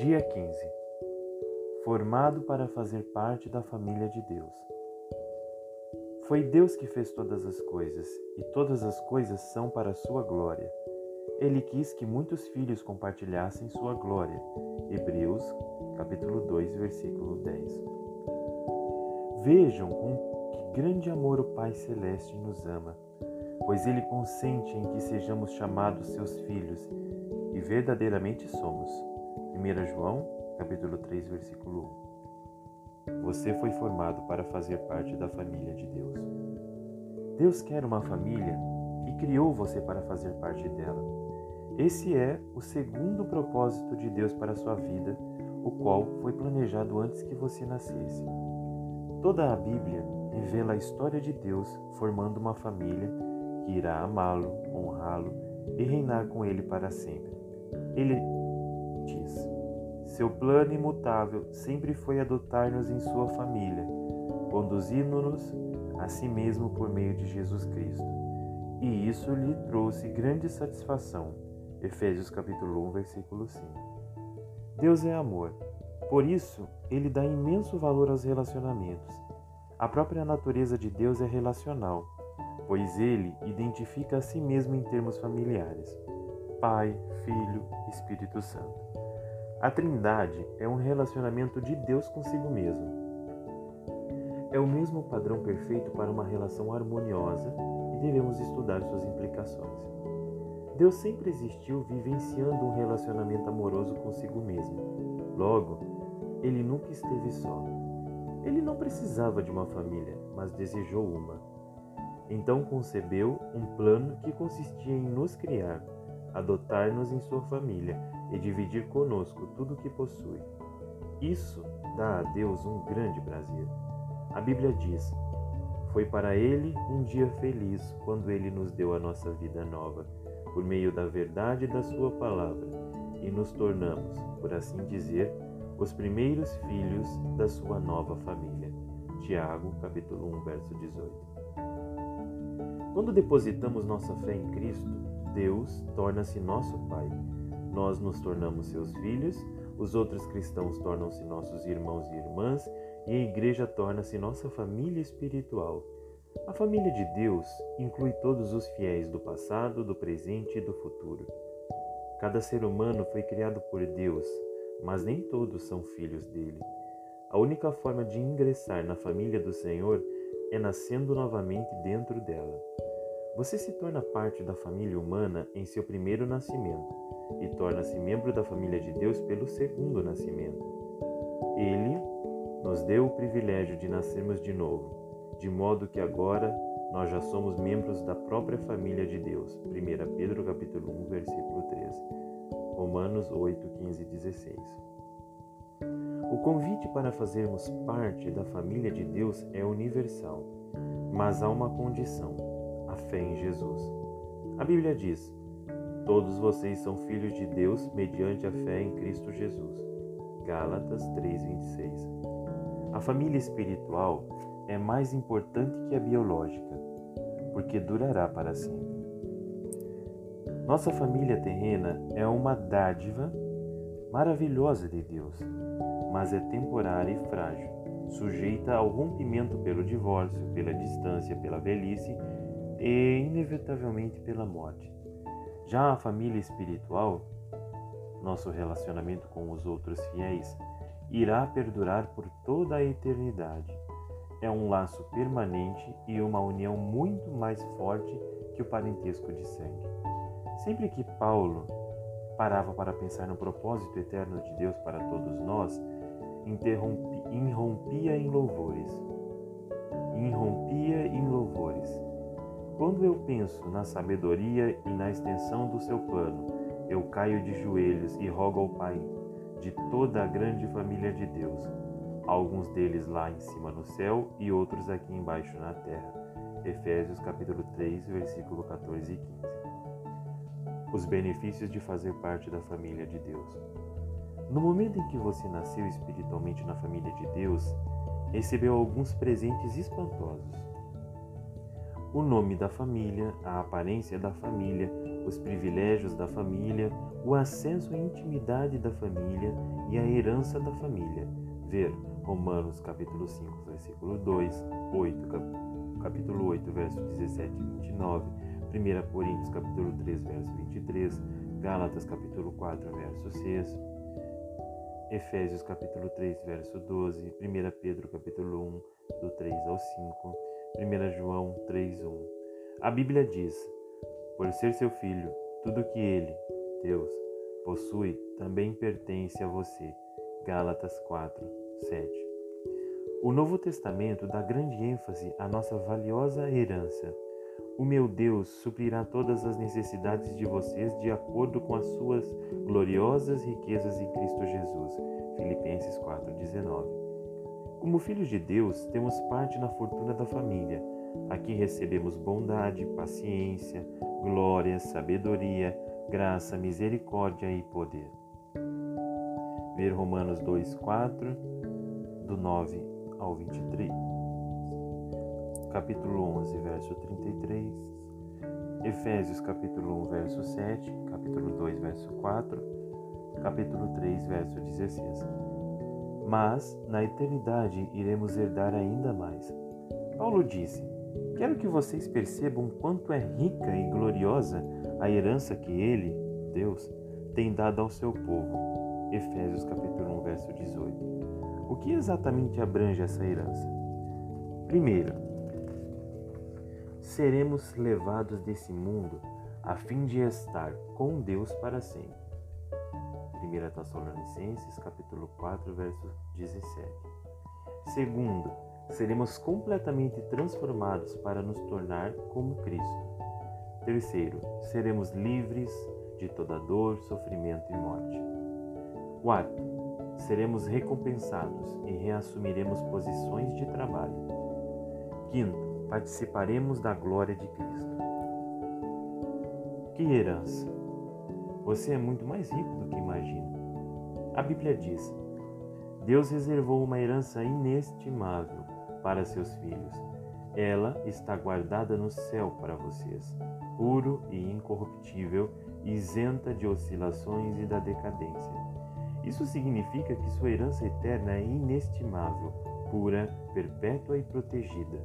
Dia 15 Formado para fazer parte da família de Deus. Foi Deus que fez todas as coisas, e todas as coisas são para sua glória. Ele quis que muitos filhos compartilhassem sua glória. Hebreus, capítulo 2, versículo 10. Vejam com que grande amor o Pai celeste nos ama, pois ele consente em que sejamos chamados seus filhos, e verdadeiramente somos. 1 João, capítulo 3, versículo 1. Você foi formado para fazer parte da família de Deus. Deus quer uma família e criou você para fazer parte dela. Esse é o segundo propósito de Deus para a sua vida, o qual foi planejado antes que você nascesse. Toda a Bíblia revela a história de Deus formando uma família que irá amá-lo, honrá-lo e reinar com ele para sempre. Ele diz: Seu plano imutável sempre foi adotar-nos em sua família, conduzindo-nos a si mesmo por meio de Jesus Cristo. E isso lhe trouxe grande satisfação. Efésios capítulo 1, versículo 5. Deus é amor. Por isso, ele dá imenso valor aos relacionamentos. A própria natureza de Deus é relacional, pois ele identifica a si mesmo em termos familiares: Pai, Filho, Espírito Santo. A Trindade é um relacionamento de Deus consigo mesmo. É o mesmo padrão perfeito para uma relação harmoniosa e devemos estudar suas implicações. Deus sempre existiu vivenciando um relacionamento amoroso consigo mesmo. Logo, ele nunca esteve só. Ele não precisava de uma família, mas desejou uma. Então concebeu um plano que consistia em nos criar, adotar-nos em sua família e dividir conosco tudo o que possui. Isso dá a Deus um grande prazer. A Bíblia diz: Foi para ele um dia feliz quando ele nos deu a nossa vida nova, por meio da verdade da Sua palavra, e nos tornamos, por assim dizer, os primeiros filhos da sua nova família. Tiago, capítulo 1, verso 18. Quando depositamos nossa fé em Cristo, Deus torna-se nosso Pai. Nós nos tornamos seus filhos, os outros cristãos tornam-se nossos irmãos e irmãs, e a igreja torna-se nossa família espiritual. A família de Deus inclui todos os fiéis do passado, do presente e do futuro. Cada ser humano foi criado por Deus, mas nem todos são filhos dele. A única forma de ingressar na família do Senhor é nascendo novamente dentro dela. Você se torna parte da família humana em seu primeiro nascimento e torna-se membro da família de Deus pelo segundo nascimento. Ele nos deu o privilégio de nascermos de novo, de modo que agora nós já somos membros da própria família de Deus. 1 Pedro capítulo 1, versículo 13. Romanos 8, 15 e 16. O convite para fazermos parte da família de Deus é universal, mas há uma condição: a fé em Jesus. A Bíblia diz: Todos vocês são filhos de Deus mediante a fé em Cristo Jesus. Gálatas 3:26. A família espiritual é mais importante que a biológica, porque durará para sempre. Nossa família terrena é uma dádiva maravilhosa de Deus, mas é temporária e frágil, sujeita ao rompimento pelo divórcio, pela distância, pela velhice e, inevitavelmente, pela morte. Já a família espiritual, nosso relacionamento com os outros fiéis, irá perdurar por toda a eternidade. É um laço permanente e uma união muito mais forte que o parentesco de sangue. Sempre que Paulo parava para pensar no propósito eterno de Deus para todos nós, irrompia em louvores. Irrompia em louvores. Quando eu penso na sabedoria e na extensão do seu plano, eu caio de joelhos e rogo ao Pai de toda a grande família de Deus, alguns deles lá em cima no céu e outros aqui embaixo na terra. Efésios capítulo 3, versículo 14 e 15. Os benefícios de fazer parte da família de Deus. No momento em que você nasceu espiritualmente na família de Deus, recebeu alguns presentes espantosos. O nome da família, a aparência da família, os privilégios da família, o acesso à intimidade da família e a herança da família. Ver Romanos capítulo 5, versículo 2, 8, capítulo 8, verso 17 e 29, 1 Coríntios capítulo 3, verso 23, Gálatas capítulo 4, verso 6, Efésios capítulo 3, verso 12, 1 Pedro capítulo 1, do 3 ao 5, 1 João 3, 1. A Bíblia diz: Por ser seu filho, tudo que ele, Deus, possui também pertence a você. Gálatas 4, 7. O Novo Testamento dá grande ênfase à nossa valiosa herança. O meu Deus suprirá todas as necessidades de vocês de acordo com as suas gloriosas riquezas em Cristo Jesus. Filipenses 4:19. Como filhos de Deus, temos parte na fortuna da família. Aqui recebemos bondade, paciência, glória, sabedoria, graça, misericórdia e poder. Ver Romanos 2:4 do 9 ao 23 capítulo 11, verso 33, Efésios capítulo 1, verso 7, capítulo 2, verso 4, capítulo 3, verso 16. Mas na eternidade iremos herdar ainda mais. Paulo disse: Quero que vocês percebam quanto é rica e gloriosa a herança que ele, Deus, tem dado ao seu povo. Efésios capítulo 1, verso 18. O que exatamente abrange essa herança? Primeiro, seremos levados desse mundo a fim de estar com Deus para sempre. 1 Tessalonicenses capítulo 4, verso 17. Segundo, seremos completamente transformados para nos tornar como Cristo. Terceiro, seremos livres de toda dor, sofrimento e morte. Quarto, seremos recompensados e reassumiremos posições de trabalho. Quinto, participaremos da glória de Cristo. Que herança! Você é muito mais rico do que imagina. A Bíblia diz: Deus reservou uma herança inestimável para seus filhos. Ela está guardada no céu para vocês, puro e incorruptível, isenta de oscilações e da decadência. Isso significa que sua herança eterna é inestimável, pura, perpétua e protegida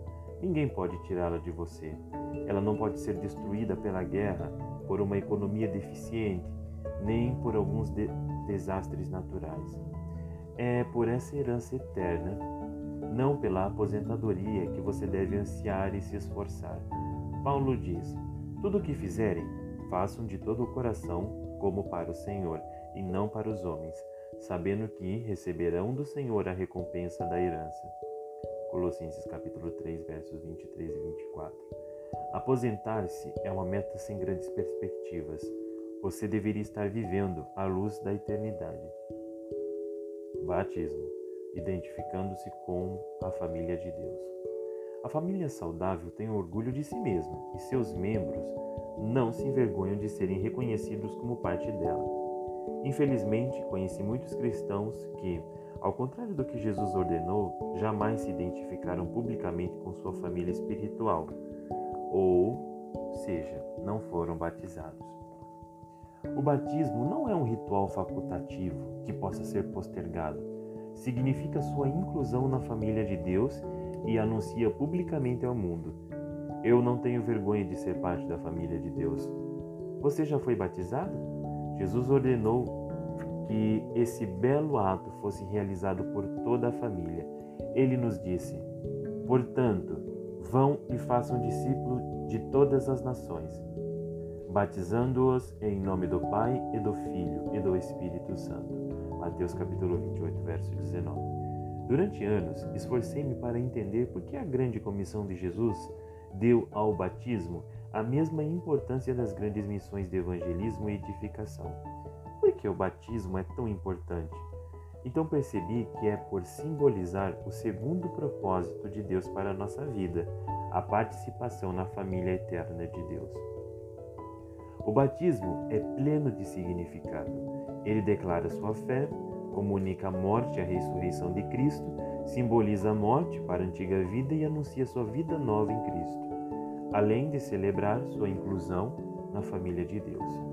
Ninguém pode tirá-la de você. Ela não pode ser destruída pela guerra, por uma economia deficiente, nem por alguns de desastres naturais. É por essa herança eterna, não pela aposentadoria, que você deve ansiar e se esforçar. Paulo diz: Tudo o que fizerem, façam de todo o coração, como para o Senhor, e não para os homens, sabendo que receberão do Senhor a recompensa da herança. Colossenses capítulo 3, versos 23 e 24. Aposentar-se é uma meta sem grandes perspectivas. Você deveria estar vivendo à luz da eternidade. Batismo, identificando-se com a família de Deus. A família saudável tem orgulho de si mesma e seus membros não se envergonham de serem reconhecidos como parte dela. Infelizmente, conheci muitos cristãos que, ao contrário do que Jesus ordenou, jamais se identificaram publicamente com sua família espiritual, ou seja, não foram batizados. O batismo não é um ritual facultativo que possa ser postergado. Significa sua inclusão na família de Deus e anuncia publicamente ao mundo: Eu não tenho vergonha de ser parte da família de Deus. Você já foi batizado? Jesus ordenou que esse belo ato fosse realizado por toda a família. Ele nos disse: Portanto, vão e façam discípulos de todas as nações, batizando-os em nome do Pai e do Filho e do Espírito Santo. Mateus capítulo 28, verso 19. Durante anos, esforcei-me para entender por que a grande comissão de Jesus deu ao batismo a mesma importância das grandes missões de evangelismo e edificação. Por que o batismo é tão importante? Então percebi que é por simbolizar o segundo propósito de Deus para a nossa vida, a participação na família eterna de Deus. O batismo é pleno de significado. Ele declara sua fé, comunica a morte e a ressurreição de Cristo, simboliza a morte para a antiga vida e anuncia sua vida nova em Cristo. além de celebrar sua inclusão na família de Deus.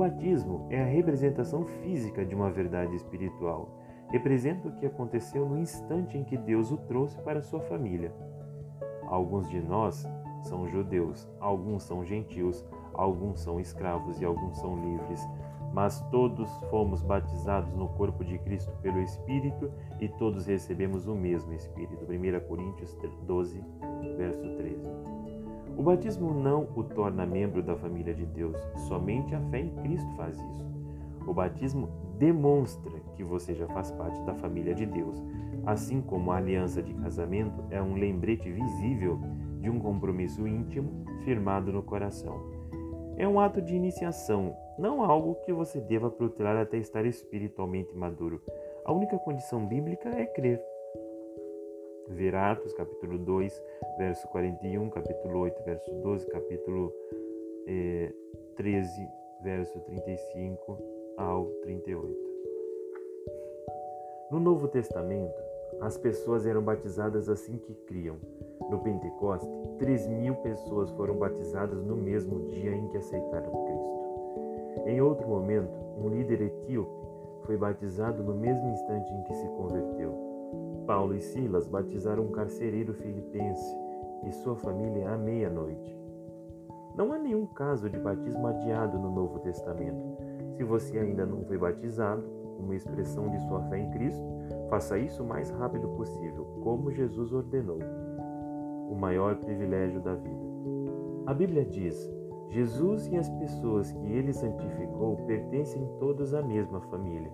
Batismo é a representação física de uma verdade espiritual. Representa o que aconteceu no instante em que Deus o trouxe para sua família. Alguns de nós são judeus, alguns são gentios, alguns são escravos e alguns são livres mas todos fomos batizados no corpo de Cristo pelo Espírito e todos recebemos o mesmo Espírito. 1 Coríntios 12, verso 13. O batismo não o torna membro da família de Deus, somente a fé em Cristo faz isso. O batismo demonstra que você já faz parte da família de Deus, assim como a aliança de casamento é um lembrete visível de um compromisso íntimo firmado no coração. É um ato de iniciação não algo que você deva protelar até estar espiritualmente maduro. A única condição bíblica é crer. Ver Atos, capítulo 2, verso 41, capítulo 8, verso 12, capítulo eh, 13, verso 35 ao 38. No Novo Testamento, as pessoas eram batizadas assim que criam. No Pentecoste, 3 mil pessoas foram batizadas no mesmo dia em que aceitaram Cristo. Em outro momento, um líder etíope foi batizado no mesmo instante em que se converteu. Paulo e Silas batizaram um carcereiro filipense e sua família à meia-noite. Não há nenhum caso de batismo adiado no Novo Testamento. Se você ainda não foi batizado, uma expressão de sua fé em Cristo, faça isso o mais rápido possível, como Jesus ordenou. O maior privilégio da vida. A Bíblia diz: Jesus e as pessoas que ele santificou pertencem todos à mesma família.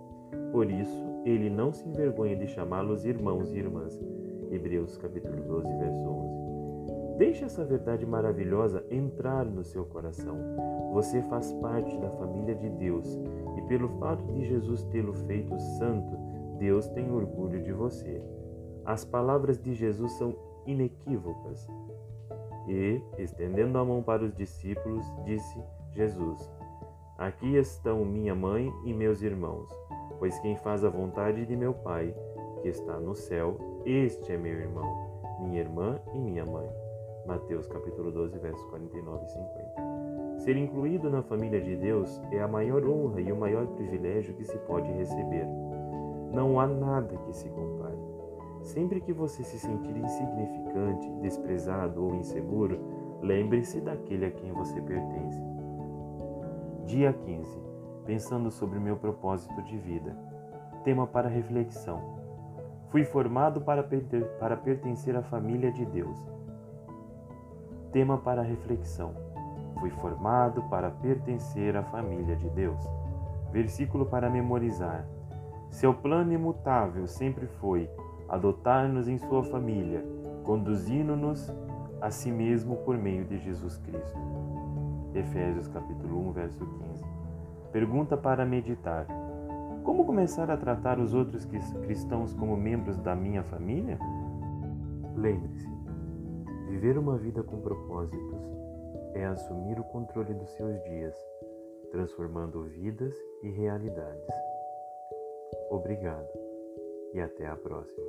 Por isso, ele não se envergonha de chamá-los irmãos e irmãs. Hebreus capítulo 12, verso 11. Deixe essa verdade maravilhosa entrar no seu coração. Você faz parte da família de Deus e pelo fato de Jesus tê-lo feito santo, Deus tem orgulho de você. As palavras de Jesus são inequívocas. E, estendendo a mão para os discípulos, disse Jesus: Aqui estão minha mãe e meus irmãos, pois quem faz a vontade de meu Pai, que está no céu, este é meu irmão, minha irmã e minha mãe. Mateus capítulo 12, versos 49 e 50. Ser incluído na família de Deus é a maior honra e o maior privilégio que se pode receber. Não há nada que se compare. Sempre que você se sentir insignificante, desprezado ou inseguro, lembre-se daquele a quem você pertence. Dia 15. Pensando sobre meu propósito de vida. Tema para reflexão. Fui formado para, pertencer à família de Deus. Tema para reflexão. Fui formado para pertencer à família de Deus. Versículo para memorizar. Seu plano imutável sempre foi adotar-nos em sua família, conduzindo-nos a si mesmo por meio de Jesus Cristo. Efésios capítulo 1, verso 15. Pergunta para meditar: Como começar a tratar os outros cristãos como membros da minha família? Lembre-se, viver uma vida com propósitos é assumir o controle dos seus dias, transformando vidas e realidades. Obrigado e até a próxima.